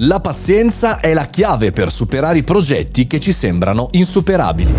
La pazienza è la chiave per superare i progetti che ci sembrano insuperabili.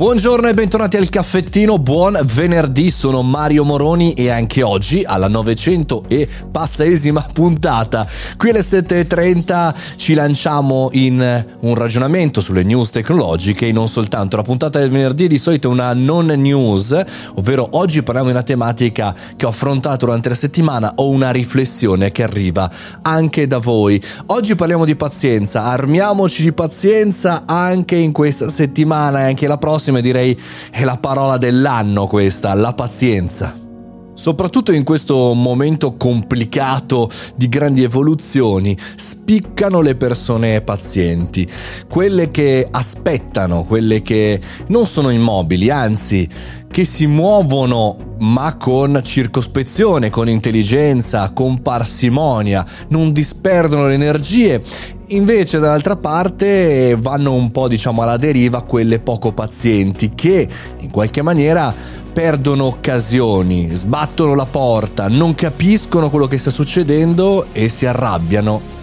Buongiorno e bentornati al caffettino, buon venerdì, sono Mario Moroni e anche oggi alla 900 e passaesima puntata, qui alle 7.30 ci lanciamo in un ragionamento sulle news tecnologiche e non soltanto, la puntata del venerdì di solito è una non news, ovvero oggi parliamo di una tematica che ho affrontato durante la settimana o una riflessione che arriva anche da voi. Oggi parliamo di pazienza, armiamoci di pazienza anche in questa settimana e anche la prossima prossime direi è la parola dell'anno questa, la pazienza. Soprattutto in questo momento complicato di grandi evoluzioni, spiccano le persone pazienti, quelle che aspettano, quelle che non sono immobili, anzi che si muovono ma con circospezione, con intelligenza, con parsimonia, non disperdono le energie. Invece dall'altra parte vanno un po' diciamo alla deriva quelle poco pazienti che in qualche maniera perdono occasioni, sbattono la porta, non capiscono quello che sta succedendo e si arrabbiano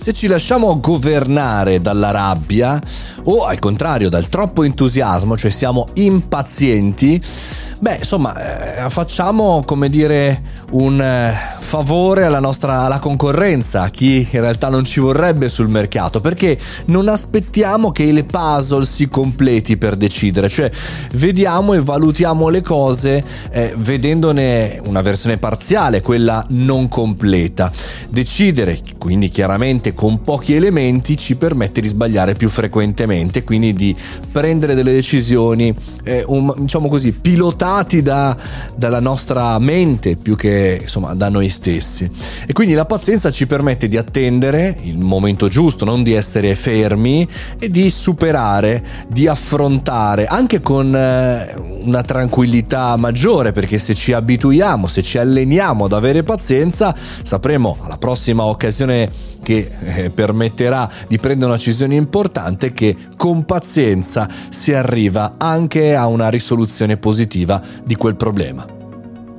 se ci lasciamo governare dalla rabbia o al contrario dal troppo entusiasmo, cioè siamo impazienti, beh insomma eh, facciamo come dire un eh, favore alla nostra alla concorrenza, a chi in realtà non ci vorrebbe sul mercato, perché non aspettiamo che il puzzle si completi per decidere, cioè vediamo e valutiamo le cose eh, vedendone una versione parziale, quella non completa. Decidere, quindi chiaramente con pochi elementi, ci permette di sbagliare più frequentemente, quindi di prendere delle decisioni, eh, un, diciamo così, pilotati da, dalla nostra mente più che insomma da noi stessi. E quindi la pazienza ci permette di attendere il momento giusto, non di essere fermi e di superare, di affrontare anche con eh, una tranquillità maggiore, perché se ci abituiamo, se ci alleniamo ad avere pazienza, sapremo alla prossima occasione che eh, permetterà di prendere una decisione importante che con pazienza si arriva anche a una risoluzione positiva di quel problema.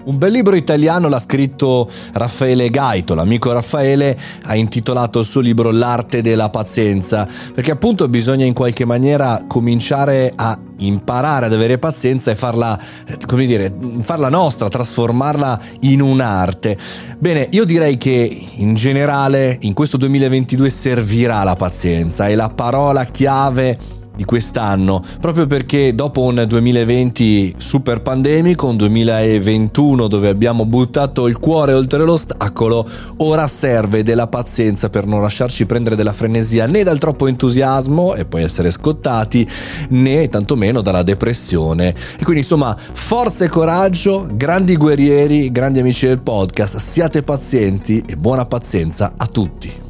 Un bel libro italiano l'ha scritto Raffaele Gaito, l'amico Raffaele ha intitolato il suo libro L'arte della pazienza, perché appunto bisogna in qualche maniera cominciare a imparare ad avere pazienza e farla, come dire, farla nostra, trasformarla in un'arte. Bene, io direi che in generale in questo 2022 servirà la pazienza, è la parola chiave di quest'anno, proprio perché dopo un 2020 super pandemico, un 2021 dove abbiamo buttato il cuore oltre l'ostacolo, ora serve della pazienza per non lasciarci prendere della frenesia né dal troppo entusiasmo e poi essere scottati, né tantomeno dalla depressione. E quindi insomma, forza e coraggio, grandi guerrieri, grandi amici del podcast, siate pazienti e buona pazienza a tutti.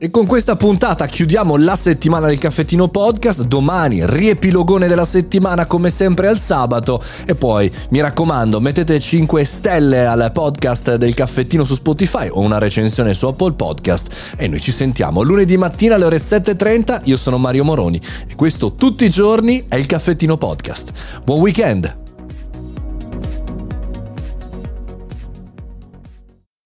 E con questa puntata chiudiamo la settimana del caffettino podcast. Domani riepilogone della settimana come sempre al sabato. E poi mi raccomando, mettete 5 stelle al podcast del caffettino su Spotify o una recensione su Apple Podcast. E noi ci sentiamo lunedì mattina alle ore 7.30. Io sono Mario Moroni e questo tutti i giorni è il caffettino podcast. Buon weekend!